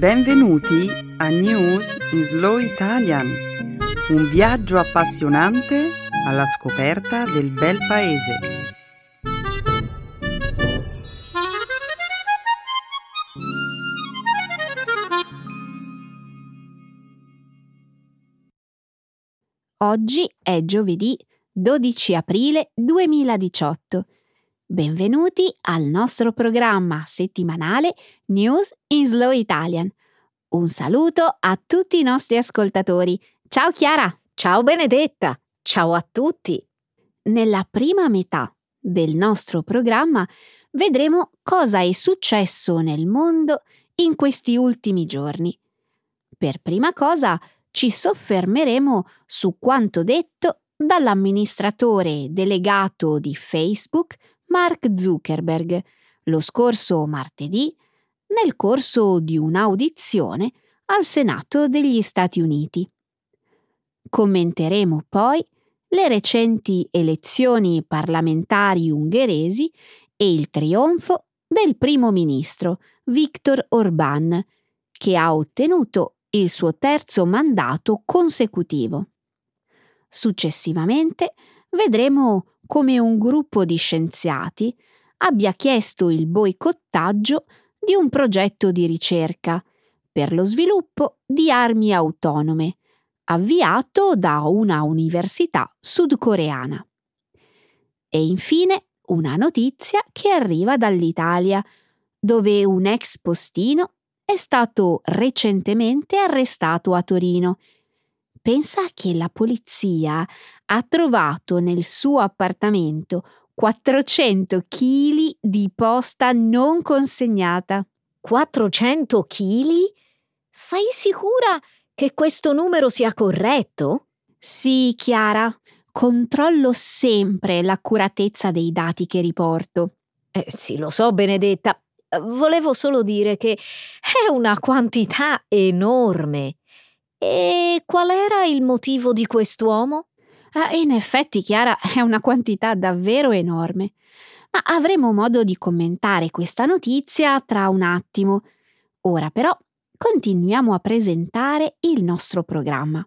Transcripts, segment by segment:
Benvenuti a News in Slow Italian, un viaggio appassionante alla scoperta del bel paese. Oggi è giovedì 12 aprile 2018. Benvenuti al nostro programma settimanale News in Slow Italian. Un saluto a tutti i nostri ascoltatori. Ciao Chiara! Ciao Benedetta! Ciao a tutti! Nella prima metà del nostro programma vedremo cosa è successo nel mondo in questi ultimi giorni. Per prima cosa ci soffermeremo su quanto detto dall'amministratore delegato di Facebook Mark Zuckerberg lo scorso martedì nel corso di un'audizione al Senato degli Stati Uniti. Commenteremo poi le recenti elezioni parlamentari ungheresi e il trionfo del primo ministro Viktor Orbán, che ha ottenuto il suo terzo mandato consecutivo. Successivamente vedremo come un gruppo di scienziati abbia chiesto il boicottaggio di un progetto di ricerca per lo sviluppo di armi autonome, avviato da una università sudcoreana. E infine una notizia che arriva dall'Italia, dove un ex postino è stato recentemente arrestato a Torino Pensa che la polizia ha trovato nel suo appartamento 400 kg di posta non consegnata. 400 kg? Sei sicura che questo numero sia corretto? Sì, Chiara. Controllo sempre l'accuratezza dei dati che riporto. Eh, sì, lo so, Benedetta. Volevo solo dire che è una quantità enorme. E qual era il motivo di quest'uomo? Ah, in effetti, Chiara, è una quantità davvero enorme. Ma avremo modo di commentare questa notizia tra un attimo. Ora però continuiamo a presentare il nostro programma.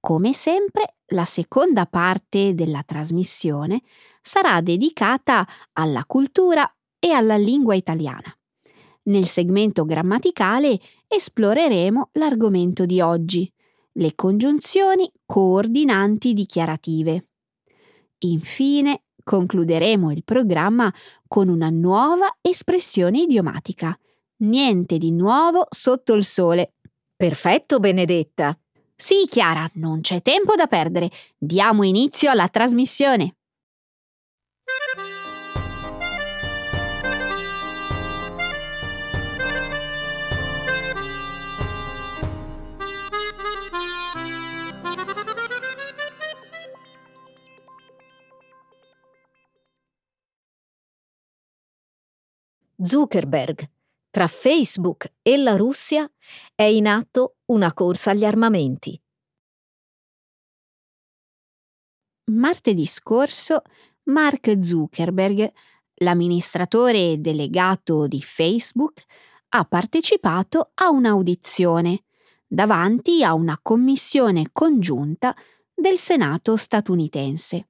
Come sempre, la seconda parte della trasmissione sarà dedicata alla cultura e alla lingua italiana. Nel segmento grammaticale esploreremo l'argomento di oggi, le congiunzioni coordinanti dichiarative. Infine, concluderemo il programma con una nuova espressione idiomatica. Niente di nuovo sotto il sole. Perfetto, Benedetta. Sì, Chiara, non c'è tempo da perdere. Diamo inizio alla trasmissione. Zuckerberg. Tra Facebook e la Russia è in atto una corsa agli armamenti. Martedì scorso Mark Zuckerberg, l'amministratore delegato di Facebook, ha partecipato a un'audizione davanti a una commissione congiunta del Senato statunitense.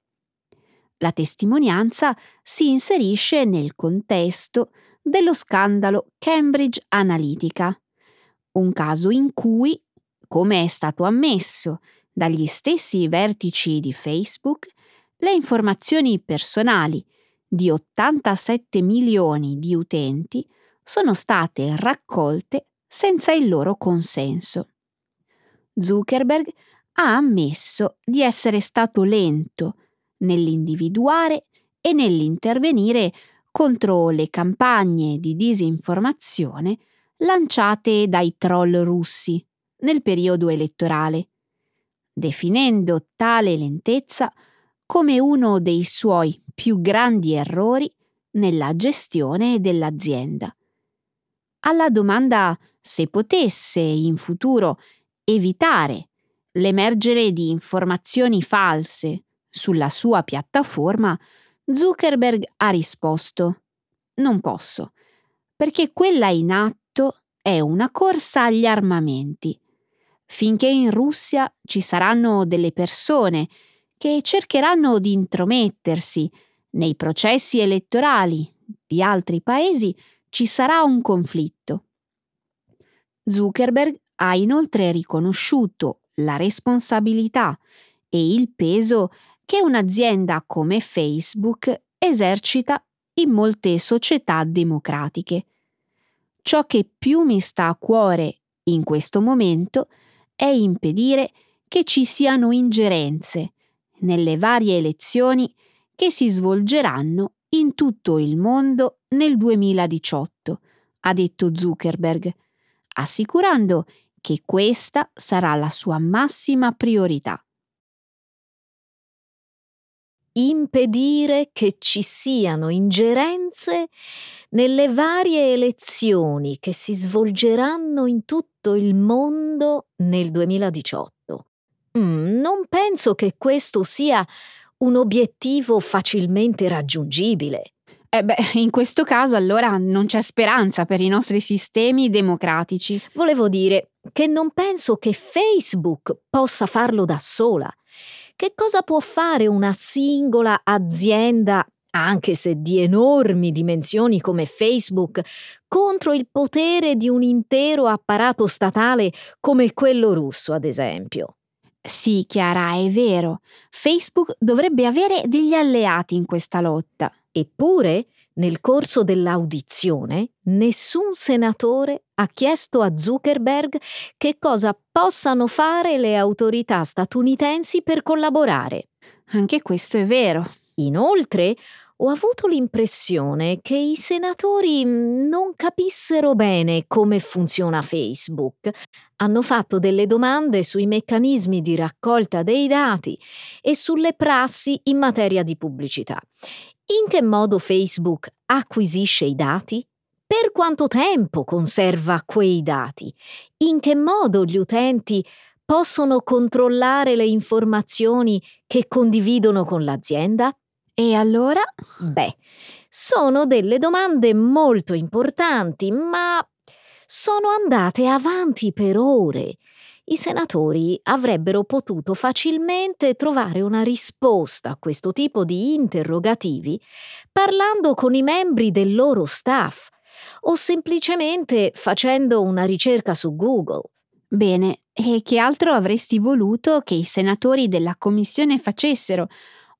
La testimonianza si inserisce nel contesto dello scandalo Cambridge Analytica, un caso in cui, come è stato ammesso dagli stessi vertici di Facebook, le informazioni personali di 87 milioni di utenti sono state raccolte senza il loro consenso. Zuckerberg ha ammesso di essere stato lento nell'individuare e nell'intervenire contro le campagne di disinformazione lanciate dai troll russi nel periodo elettorale, definendo tale lentezza come uno dei suoi più grandi errori nella gestione dell'azienda. Alla domanda se potesse in futuro evitare l'emergere di informazioni false sulla sua piattaforma, Zuckerberg ha risposto Non posso, perché quella in atto è una corsa agli armamenti. Finché in Russia ci saranno delle persone che cercheranno di intromettersi nei processi elettorali di altri paesi, ci sarà un conflitto. Zuckerberg ha inoltre riconosciuto la responsabilità e il peso che un'azienda come Facebook esercita in molte società democratiche. Ciò che più mi sta a cuore in questo momento è impedire che ci siano ingerenze nelle varie elezioni che si svolgeranno in tutto il mondo nel 2018, ha detto Zuckerberg, assicurando che questa sarà la sua massima priorità. Impedire che ci siano ingerenze nelle varie elezioni che si svolgeranno in tutto il mondo nel 2018. Mm, non penso che questo sia un obiettivo facilmente raggiungibile. Eh beh, in questo caso allora non c'è speranza per i nostri sistemi democratici. Volevo dire che non penso che Facebook possa farlo da sola. Che cosa può fare una singola azienda, anche se di enormi dimensioni come Facebook, contro il potere di un intero apparato statale come quello russo, ad esempio? Sì, Chiara, è vero. Facebook dovrebbe avere degli alleati in questa lotta. Eppure, nel corso dell'audizione, nessun senatore ha chiesto a Zuckerberg che cosa possano fare le autorità statunitensi per collaborare. Anche questo è vero. Inoltre, ho avuto l'impressione che i senatori non capissero bene come funziona Facebook. Hanno fatto delle domande sui meccanismi di raccolta dei dati e sulle prassi in materia di pubblicità. In che modo Facebook acquisisce i dati? Per quanto tempo conserva quei dati? In che modo gli utenti possono controllare le informazioni che condividono con l'azienda? E allora? Beh, sono delle domande molto importanti, ma sono andate avanti per ore. I senatori avrebbero potuto facilmente trovare una risposta a questo tipo di interrogativi parlando con i membri del loro staff o semplicemente facendo una ricerca su Google. Bene, e che altro avresti voluto che i senatori della Commissione facessero?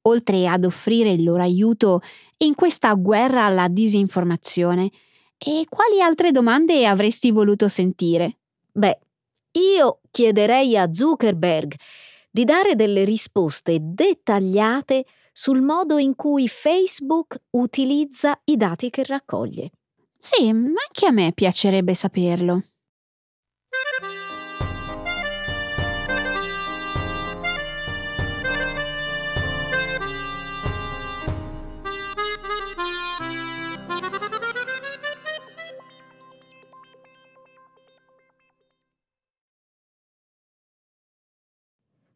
oltre ad offrire il loro aiuto in questa guerra alla disinformazione. E quali altre domande avresti voluto sentire? Beh, io chiederei a Zuckerberg di dare delle risposte dettagliate sul modo in cui Facebook utilizza i dati che raccoglie. Sì, anche a me piacerebbe saperlo.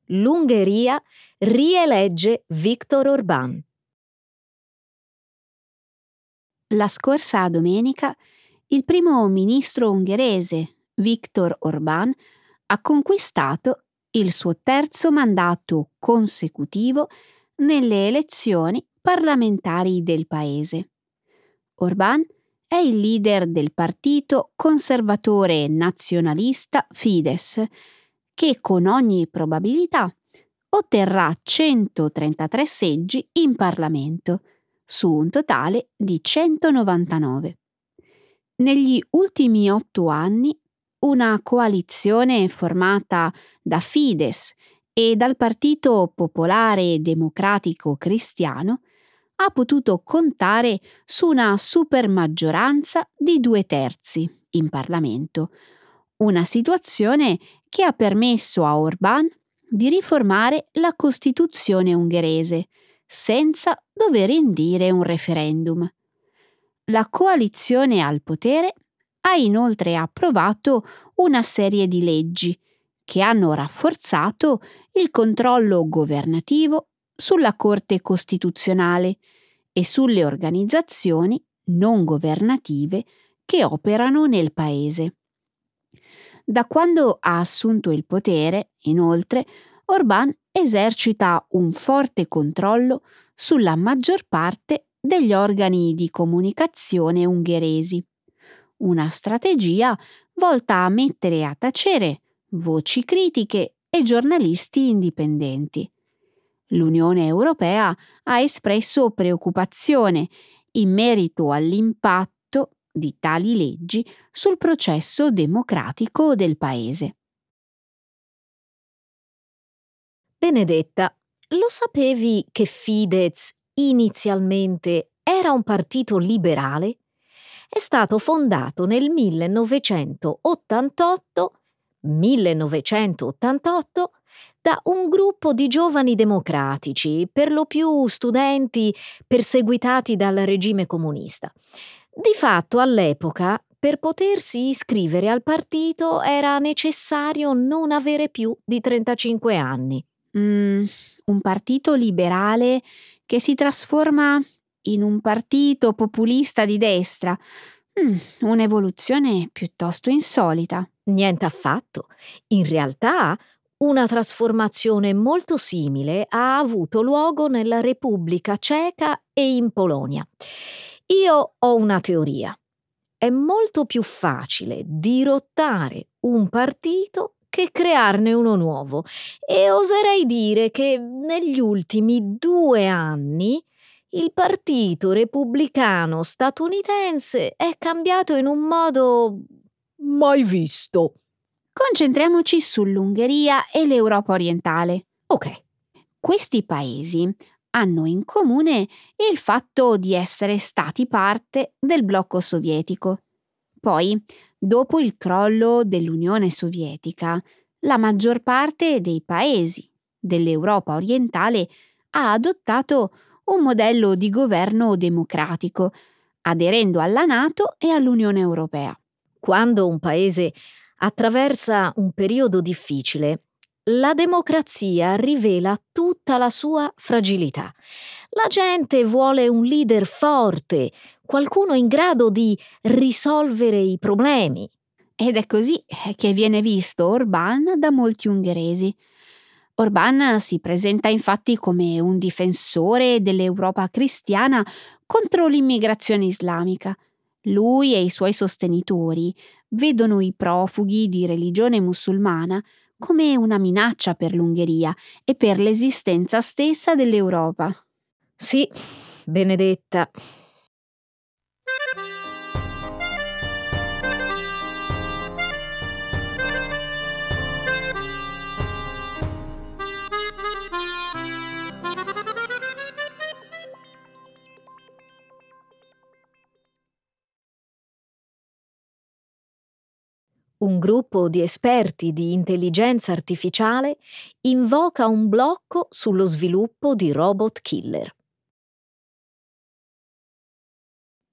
l'Ungheria rielegge Viktor Orbán. La scorsa domenica il primo ministro ungherese Viktor Orbán ha conquistato il suo terzo mandato consecutivo nelle elezioni parlamentari del paese. Orbán è il leader del partito conservatore nazionalista Fidesz, che con ogni probabilità otterrà 133 seggi in Parlamento, su un totale di 199. Negli ultimi otto anni, una coalizione formata da Fides e dal Partito Popolare Democratico Cristiano ha potuto contare su una supermaggioranza di due terzi in Parlamento, una situazione che ha permesso a Orbán di riformare la Costituzione ungherese senza dover indire un referendum. La coalizione al potere ha inoltre approvato una serie di leggi che hanno rafforzato il controllo governativo sulla Corte Costituzionale e sulle organizzazioni non governative che operano nel Paese. Da quando ha assunto il potere, inoltre, Orbán esercita un forte controllo sulla maggior parte degli organi di comunicazione ungheresi. Una strategia volta a mettere a tacere voci critiche e giornalisti indipendenti. L'Unione Europea ha espresso preoccupazione in merito all'impatto di tali leggi sul processo democratico del Paese. Benedetta, lo sapevi che Fidesz inizialmente era un partito liberale? È stato fondato nel 1988 1988 da un gruppo di giovani democratici, per lo più studenti perseguitati dal regime comunista. Di fatto all'epoca per potersi iscrivere al partito era necessario non avere più di 35 anni. Mm, un partito liberale che si trasforma in un partito populista di destra. Mm, un'evoluzione piuttosto insolita. Niente affatto. In realtà una trasformazione molto simile ha avuto luogo nella Repubblica Ceca e in Polonia. Io ho una teoria. È molto più facile dirottare un partito che crearne uno nuovo e oserei dire che negli ultimi due anni il partito repubblicano statunitense è cambiato in un modo mai visto. Concentriamoci sull'Ungheria e l'Europa orientale. Ok. Questi paesi hanno in comune il fatto di essere stati parte del blocco sovietico. Poi, dopo il crollo dell'Unione Sovietica, la maggior parte dei paesi dell'Europa orientale ha adottato un modello di governo democratico, aderendo alla Nato e all'Unione Europea. Quando un paese attraversa un periodo difficile, la democrazia rivela tutta la sua fragilità. La gente vuole un leader forte, qualcuno in grado di risolvere i problemi. Ed è così che viene visto Orbán da molti ungheresi. Orbán si presenta infatti come un difensore dell'Europa cristiana contro l'immigrazione islamica. Lui e i suoi sostenitori vedono i profughi di religione musulmana come una minaccia per l'Ungheria e per l'esistenza stessa dell'Europa. Sì, Benedetta, un gruppo di esperti di intelligenza artificiale invoca un blocco sullo sviluppo di robot killer.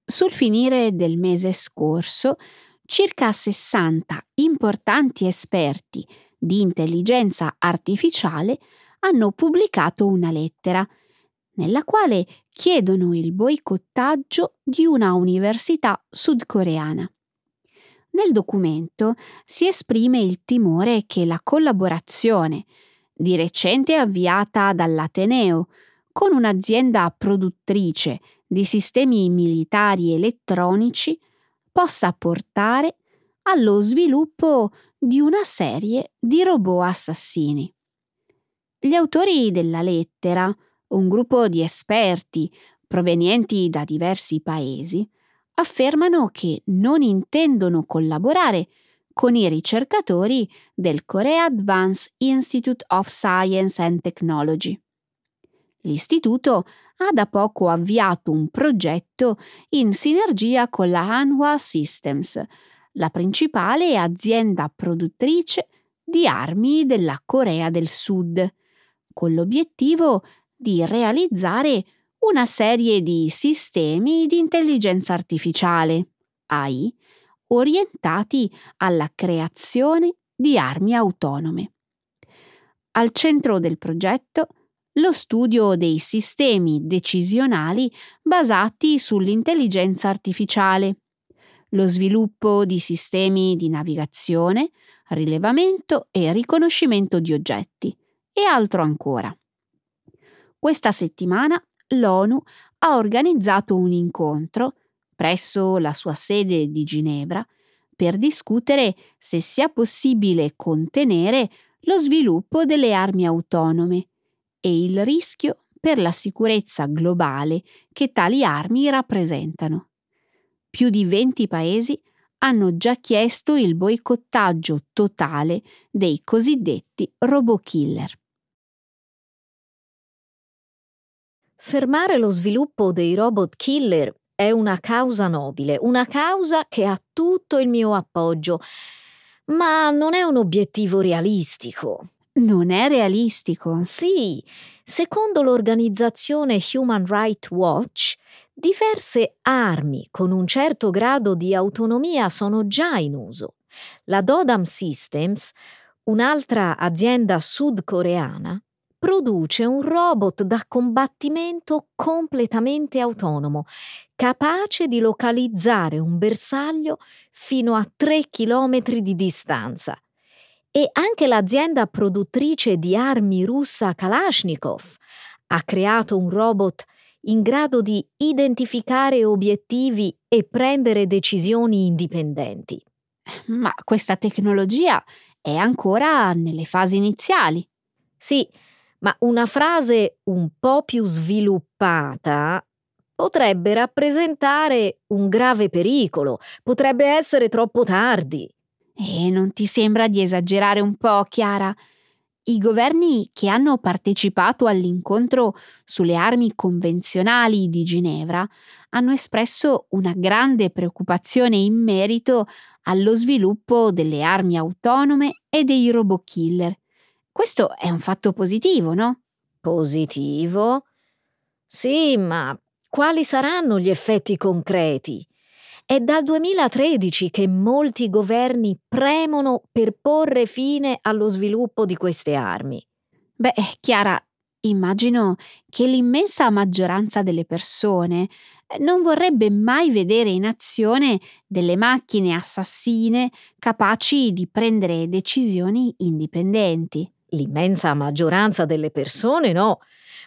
Sul finire del mese scorso, circa 60 importanti esperti di intelligenza artificiale hanno pubblicato una lettera nella quale chiedono il boicottaggio di una università sudcoreana. Nel documento si esprime il timore che la collaborazione, di recente avviata dall'Ateneo, con un'azienda produttrice di sistemi militari elettronici, possa portare allo sviluppo di una serie di robot assassini. Gli autori della lettera, un gruppo di esperti provenienti da diversi paesi, affermano che non intendono collaborare con i ricercatori del Korea Advanced Institute of Science and Technology. L'istituto ha da poco avviato un progetto in sinergia con la Hanwha Systems, la principale azienda produttrice di armi della Corea del Sud, con l'obiettivo di realizzare una serie di sistemi di intelligenza artificiale, AI, orientati alla creazione di armi autonome. Al centro del progetto lo studio dei sistemi decisionali basati sull'intelligenza artificiale, lo sviluppo di sistemi di navigazione, rilevamento e riconoscimento di oggetti e altro ancora. Questa settimana l'ONU ha organizzato un incontro presso la sua sede di Ginevra per discutere se sia possibile contenere lo sviluppo delle armi autonome e il rischio per la sicurezza globale che tali armi rappresentano. Più di 20 paesi hanno già chiesto il boicottaggio totale dei cosiddetti robot Fermare lo sviluppo dei robot killer è una causa nobile, una causa che ha tutto il mio appoggio, ma non è un obiettivo realistico. Non è realistico? Sì, secondo l'organizzazione Human Rights Watch, diverse armi con un certo grado di autonomia sono già in uso. La Dodam Systems, un'altra azienda sudcoreana, produce un robot da combattimento completamente autonomo, capace di localizzare un bersaglio fino a 3 km di distanza. E anche l'azienda produttrice di armi russa Kalashnikov ha creato un robot in grado di identificare obiettivi e prendere decisioni indipendenti. Ma questa tecnologia è ancora nelle fasi iniziali. Sì, ma una frase un po' più sviluppata potrebbe rappresentare un grave pericolo, potrebbe essere troppo tardi. E non ti sembra di esagerare un po', Chiara? I governi che hanno partecipato all'incontro sulle armi convenzionali di Ginevra hanno espresso una grande preoccupazione in merito allo sviluppo delle armi autonome e dei robot killer questo è un fatto positivo, no? Positivo? Sì, ma quali saranno gli effetti concreti? È dal 2013 che molti governi premono per porre fine allo sviluppo di queste armi. Beh, Chiara, immagino che l'immensa maggioranza delle persone eh, non vorrebbe mai vedere in azione delle macchine assassine capaci di prendere decisioni indipendenti. L'immensa maggioranza delle persone no,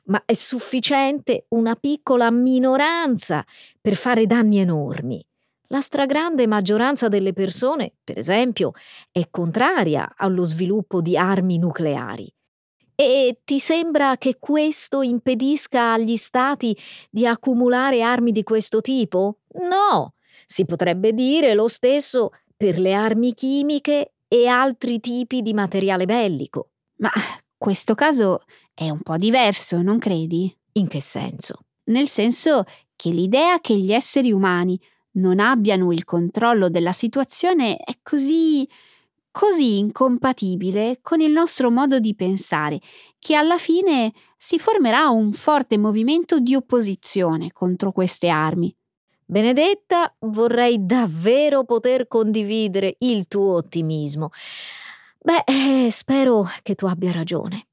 ma è sufficiente una piccola minoranza per fare danni enormi. La stragrande maggioranza delle persone, per esempio, è contraria allo sviluppo di armi nucleari. E ti sembra che questo impedisca agli stati di accumulare armi di questo tipo? No, si potrebbe dire lo stesso per le armi chimiche e altri tipi di materiale bellico. Ma questo caso è un po' diverso, non credi? In che senso? Nel senso che l'idea che gli esseri umani non abbiano il controllo della situazione è così così incompatibile con il nostro modo di pensare che alla fine si formerà un forte movimento di opposizione contro queste armi. Benedetta, vorrei davvero poter condividere il tuo ottimismo, Beh, eh, spero che tu abbia ragione.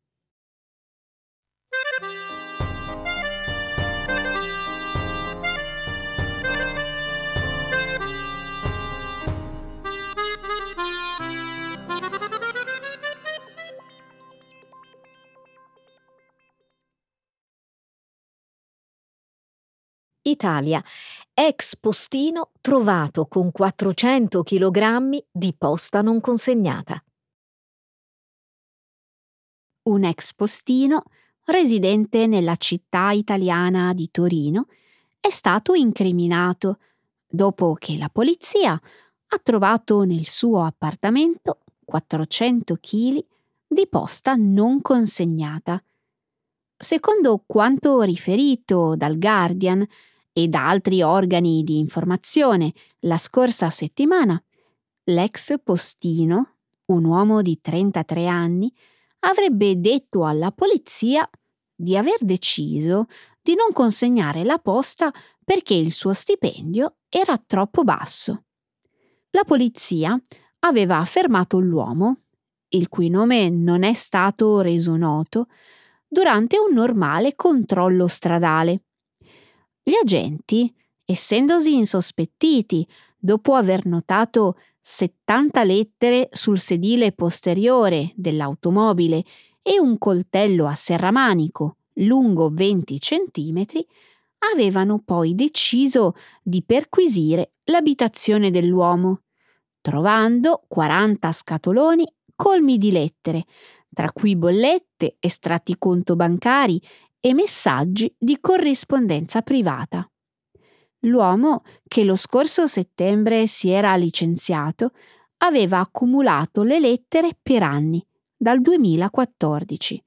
Italia, ex postino trovato con 400 kg di posta non consegnata un ex postino residente nella città italiana di Torino, è stato incriminato dopo che la polizia ha trovato nel suo appartamento 400 kg di posta non consegnata. Secondo quanto riferito dal Guardian e da altri organi di informazione la scorsa settimana, l'ex postino, un uomo di 33 anni, avrebbe detto alla polizia di aver deciso di non consegnare la posta perché il suo stipendio era troppo basso. La polizia aveva fermato l'uomo, il cui nome non è stato reso noto, durante un normale controllo stradale. Gli agenti, essendosi insospettiti dopo aver notato 70 lettere sul sedile posteriore dell'automobile e un coltello a serramanico lungo 20 centimetri, avevano poi deciso di perquisire l'abitazione dell'uomo, trovando 40 scatoloni colmi di lettere, tra cui bollette, estratti conto bancari e messaggi di corrispondenza privata. L'uomo, che lo scorso settembre si era licenziato, aveva accumulato le lettere per anni, dal 2014.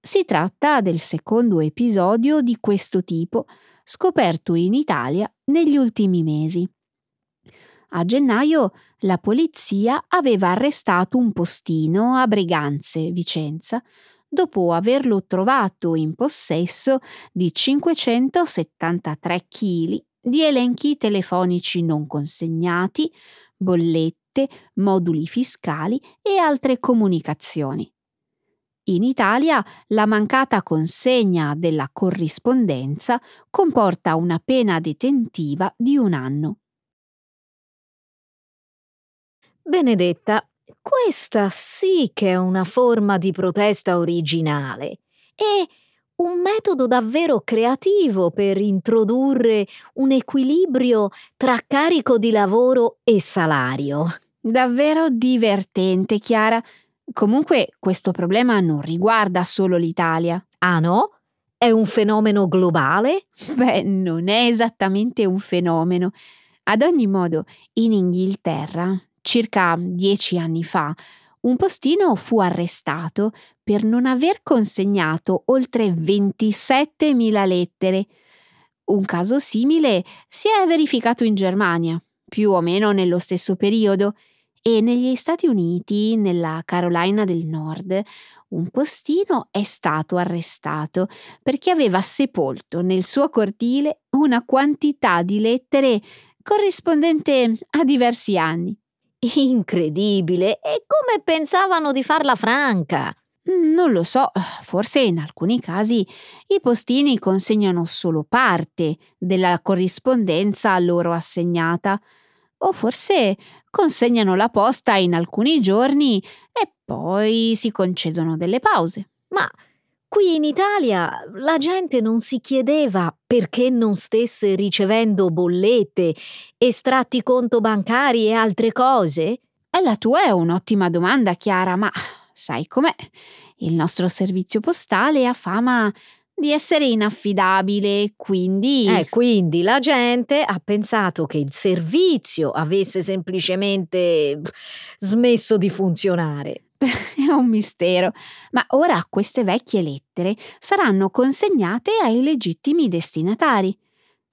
Si tratta del secondo episodio di questo tipo scoperto in Italia negli ultimi mesi. A gennaio la polizia aveva arrestato un postino a Briganze, Vicenza, dopo averlo trovato in possesso di 573 kg di elenchi telefonici non consegnati, bollette, moduli fiscali e altre comunicazioni. In Italia la mancata consegna della corrispondenza comporta una pena detentiva di un anno. Benedetta, questa sì che è una forma di protesta originale e un metodo davvero creativo per introdurre un equilibrio tra carico di lavoro e salario. Davvero divertente, Chiara. Comunque questo problema non riguarda solo l'Italia. Ah no? È un fenomeno globale? Beh, non è esattamente un fenomeno. Ad ogni modo, in Inghilterra Circa dieci anni fa, un postino fu arrestato per non aver consegnato oltre 27.000 lettere. Un caso simile si è verificato in Germania, più o meno nello stesso periodo, e negli Stati Uniti, nella Carolina del Nord, un postino è stato arrestato perché aveva sepolto nel suo cortile una quantità di lettere corrispondente a diversi anni. Incredibile! E come pensavano di farla franca? Mm, non lo so, forse in alcuni casi i postini consegnano solo parte della corrispondenza a loro assegnata, o forse consegnano la posta in alcuni giorni e poi si concedono delle pause. Ma Qui in Italia la gente non si chiedeva perché non stesse ricevendo bollette, estratti conto bancari e altre cose? E la tua è un'ottima domanda, Chiara, ma sai com'è? Il nostro servizio postale ha fama di essere inaffidabile, quindi... Eh, quindi la gente ha pensato che il servizio avesse semplicemente smesso di funzionare. È un mistero, ma ora queste vecchie lettere saranno consegnate ai legittimi destinatari.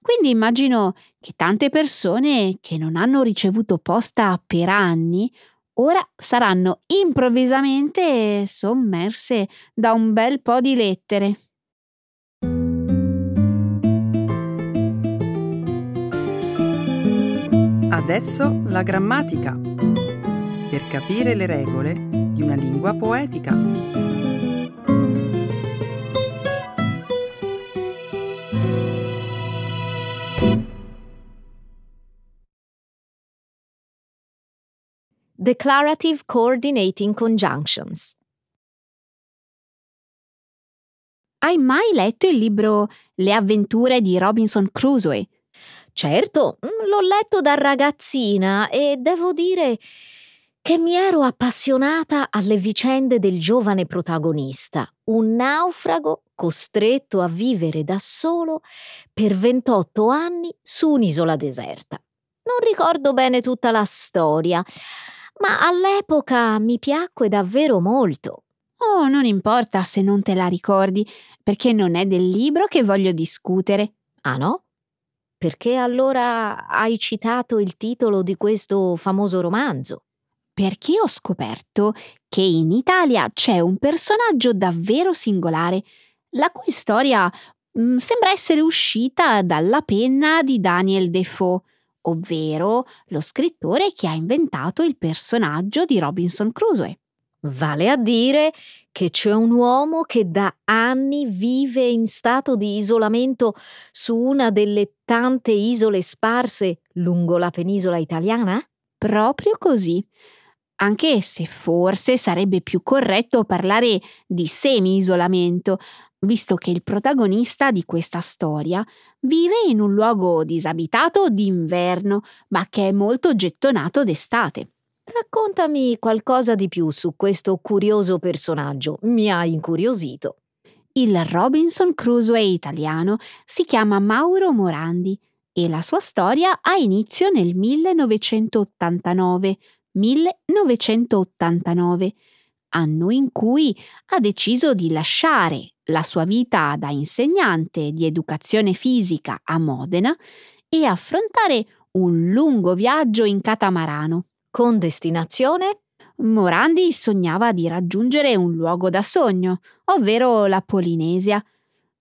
Quindi immagino che tante persone che non hanno ricevuto posta per anni ora saranno improvvisamente sommerse da un bel po' di lettere. Adesso la grammatica. Per capire le regole di una lingua poetica. Declarative Coordinating Conjunctions. Hai mai letto il libro Le avventure di Robinson Crusoe? Certo, l'ho letto da ragazzina e devo dire che mi ero appassionata alle vicende del giovane protagonista, un naufrago costretto a vivere da solo per 28 anni su un'isola deserta. Non ricordo bene tutta la storia, ma all'epoca mi piacque davvero molto. Oh, non importa se non te la ricordi, perché non è del libro che voglio discutere. Ah no? Perché allora hai citato il titolo di questo famoso romanzo? Perché ho scoperto che in Italia c'è un personaggio davvero singolare, la cui storia mh, mm, sembra essere uscita dalla penna di Daniel Defoe, ovvero lo scrittore che ha inventato il personaggio di Robinson Crusoe. Vale a dire che c'è un uomo che da anni vive in stato di isolamento su una delle tante isole sparse lungo la penisola italiana? proprio così. Anche se forse sarebbe più corretto parlare di semi-isolamento, visto che il protagonista di questa storia vive in un luogo disabitato d'inverno, ma che è molto gettonato d'estate. Raccontami qualcosa di più su questo curioso personaggio, mi ha incuriosito. Il Robinson Crusoe italiano si chiama Mauro Morandi e la sua storia ha inizio nel 1989, 1989, anno in cui ha deciso di lasciare la sua vita da insegnante di educazione fisica a Modena e affrontare un lungo viaggio in catamarano. Con destinazione? Morandi sognava di raggiungere un luogo da sogno, ovvero la Polinesia.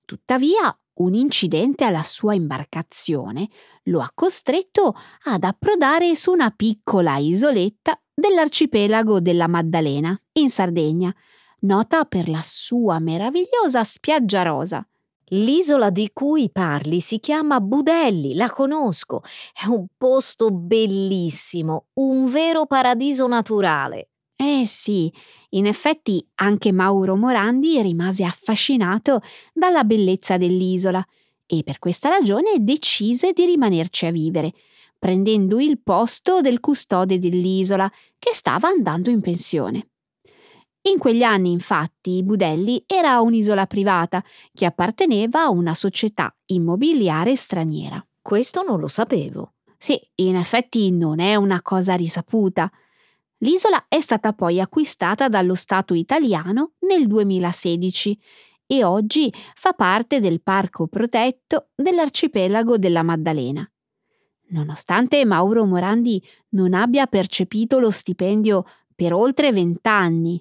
Tuttavia, un incidente alla sua imbarcazione lo ha costretto ad approdare su una piccola isoletta dell'arcipelago della Maddalena, in Sardegna, nota per la sua meravigliosa spiaggia rosa. L'isola di cui parli si chiama Budelli, la conosco. È un posto bellissimo, un vero paradiso naturale. Eh sì, in effetti anche Mauro Morandi rimase affascinato dalla bellezza dell'isola e per questa ragione decise di rimanerci a vivere, prendendo il posto del custode dell'isola che stava andando in pensione. In quegli anni, infatti, Budelli era un'isola privata che apparteneva a una società immobiliare straniera. Questo non lo sapevo. Sì, in effetti non è una cosa risaputa. L'isola è stata poi acquistata dallo Stato italiano nel 2016 e oggi fa parte del parco protetto dell'arcipelago della Maddalena. Nonostante Mauro Morandi non abbia percepito lo stipendio per oltre vent'anni,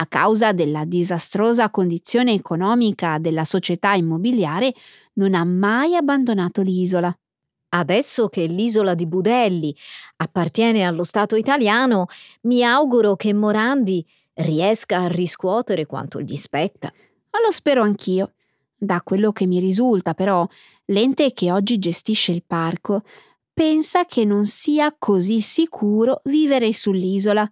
a causa della disastrosa condizione economica della società immobiliare, non ha mai abbandonato l'isola. Adesso che l'isola di Budelli appartiene allo Stato italiano, mi auguro che Morandi riesca a riscuotere quanto gli spetta. Ma lo spero anch'io. Da quello che mi risulta, però, l'ente che oggi gestisce il parco pensa che non sia così sicuro vivere sull'isola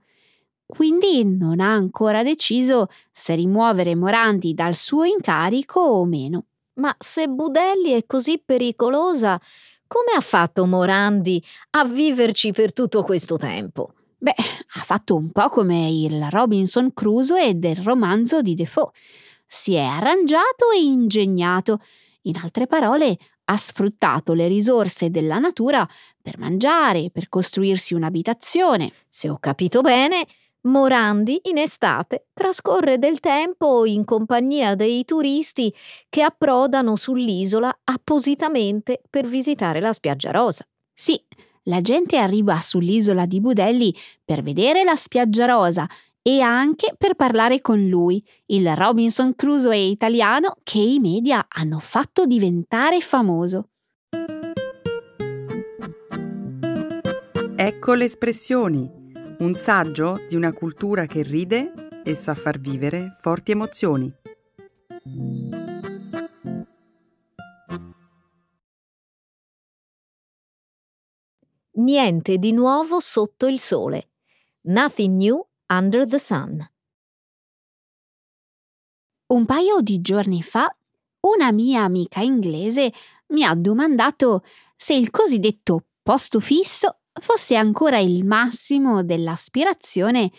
quindi non ha ancora deciso se rimuovere Morandi dal suo incarico o meno. Ma se Budelli è così pericolosa, come ha fatto Morandi a viverci per tutto questo tempo? Beh, ha fatto un po' come il Robinson Crusoe del romanzo di Defoe. Si è arrangiato e ingegnato. In altre parole, ha sfruttato le risorse della natura per mangiare, per costruirsi un'abitazione. Se ho capito bene, Morandi in estate trascorre del tempo in compagnia dei turisti che approdano sull'isola appositamente per visitare la spiaggia rosa. Sì, la gente arriva sull'isola di Budelli per vedere la spiaggia rosa e anche per parlare con lui, il Robinson Crusoe italiano che i media hanno fatto diventare famoso. Ecco le espressioni un saggio di una cultura che ride e sa far vivere forti emozioni. Niente di nuovo sotto il sole. Nothing new under the sun. Un paio di giorni fa una mia amica inglese mi ha domandato se il cosiddetto posto fisso fosse ancora il massimo dell'aspirazione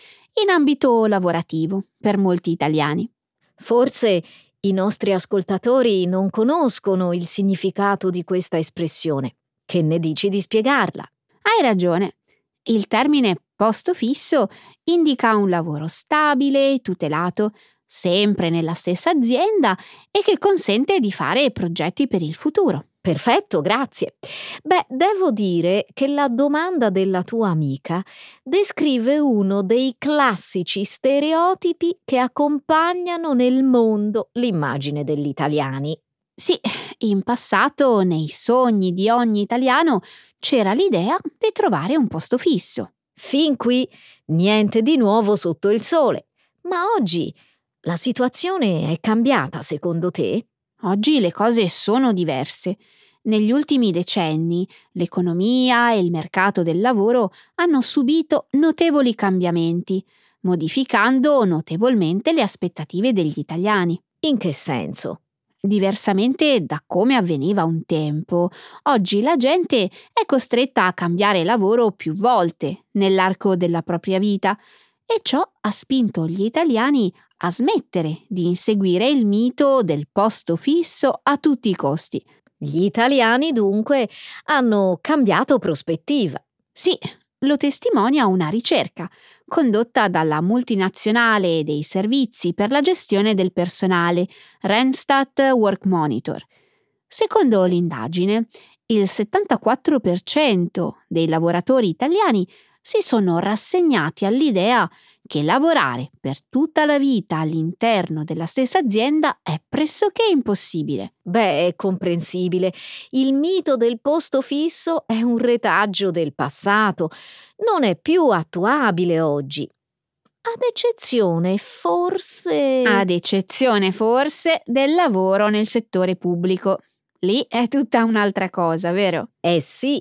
in ambito lavorativo per molti italiani. Forse i nostri ascoltatori non conoscono il significato di questa espressione. Che ne dici di spiegarla? Hai ragione. Il termine posto fisso indica un lavoro stabile, e tutelato, sempre nella stessa azienda e che consente di fare progetti per il futuro. Perfetto, grazie. Beh, devo dire che la domanda della tua amica descrive uno dei classici stereotipi che accompagnano nel mondo l'immagine degli italiani. Sì, in passato nei sogni di ogni italiano c'era l'idea di trovare un posto fisso. Fin qui niente di nuovo sotto il sole. Ma oggi la situazione è cambiata, secondo te? Oggi le cose sono diverse. Negli ultimi decenni l'economia e il mercato del lavoro hanno subito notevoli cambiamenti, modificando notevolmente le aspettative degli italiani. In che senso? Diversamente da come avveniva un tempo, oggi la gente è costretta a cambiare lavoro più volte nell'arco della propria vita e ciò ha spinto gli italiani a smettere di inseguire il mito del posto fisso a tutti i costi. Gli italiani dunque hanno cambiato prospettiva. Sì, lo testimonia una ricerca condotta dalla multinazionale dei servizi per la gestione del personale Randstad Work Monitor. Secondo l'indagine, il 74% dei lavoratori italiani si sono rassegnati all'idea che lavorare per tutta la vita all'interno della stessa azienda è pressoché impossibile. Beh, è comprensibile. Il mito del posto fisso è un retaggio del passato, non è più attuabile oggi. Ad eccezione, forse. Ad eccezione, forse, del lavoro nel settore pubblico. Lì è tutta un'altra cosa, vero? Eh sì,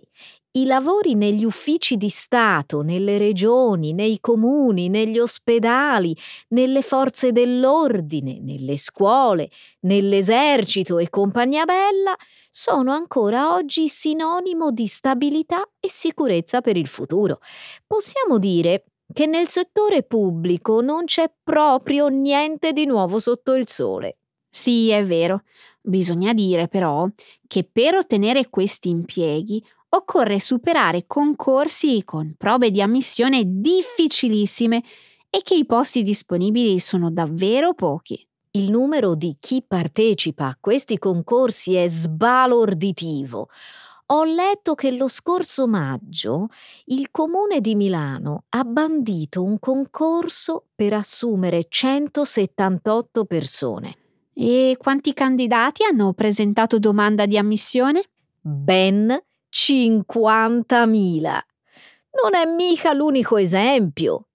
i lavori negli uffici di Stato, nelle regioni, nei comuni, negli ospedali, nelle forze dell'ordine, nelle scuole, nell'esercito e compagnia bella sono ancora oggi sinonimo di stabilità e sicurezza per il futuro. Possiamo dire che nel settore pubblico non c'è proprio niente di nuovo sotto il sole. Sì, è vero. Bisogna dire però che per ottenere questi impieghi occorre superare concorsi con prove di ammissione difficilissime e che i posti disponibili sono davvero pochi. Il numero di chi partecipa a questi concorsi è sbalorditivo. Ho letto che lo scorso maggio il comune di Milano ha bandito un concorso per assumere 178 persone. E quanti candidati hanno presentato domanda di ammissione? Ben 50.000. Non è mica l'unico esempio.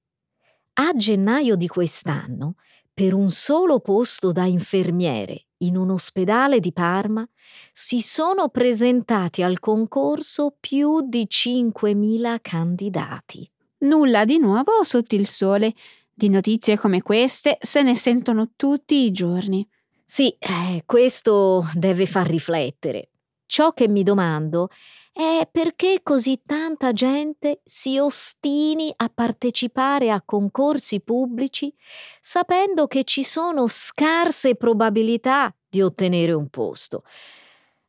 A gennaio di quest'anno, per un solo posto da infermiere in un ospedale di Parma, si sono presentati al concorso più di 5.000 candidati. Nulla di nuovo sotto il sole. Di notizie come queste se ne sentono tutti i giorni. Sì, eh, questo deve far riflettere. Ciò che mi domando è perché così tanta gente si ostini a partecipare a concorsi pubblici sapendo che ci sono scarse probabilità di ottenere un posto.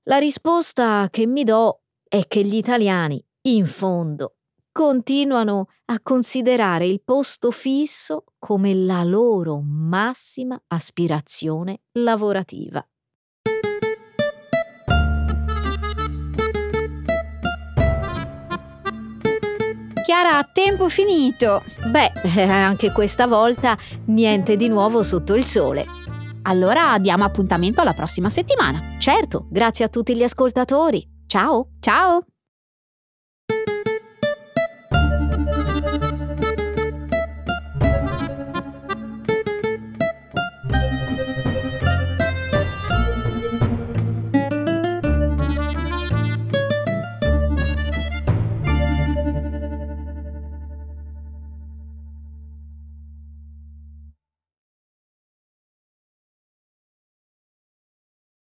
La risposta che mi do è che gli italiani, in fondo, continuano a considerare il posto fisso come la loro massima aspirazione lavorativa. Chiara, a tempo finito. Beh, anche questa volta niente di nuovo sotto il sole. Allora diamo appuntamento alla prossima settimana. Certo, grazie a tutti gli ascoltatori. Ciao. Ciao.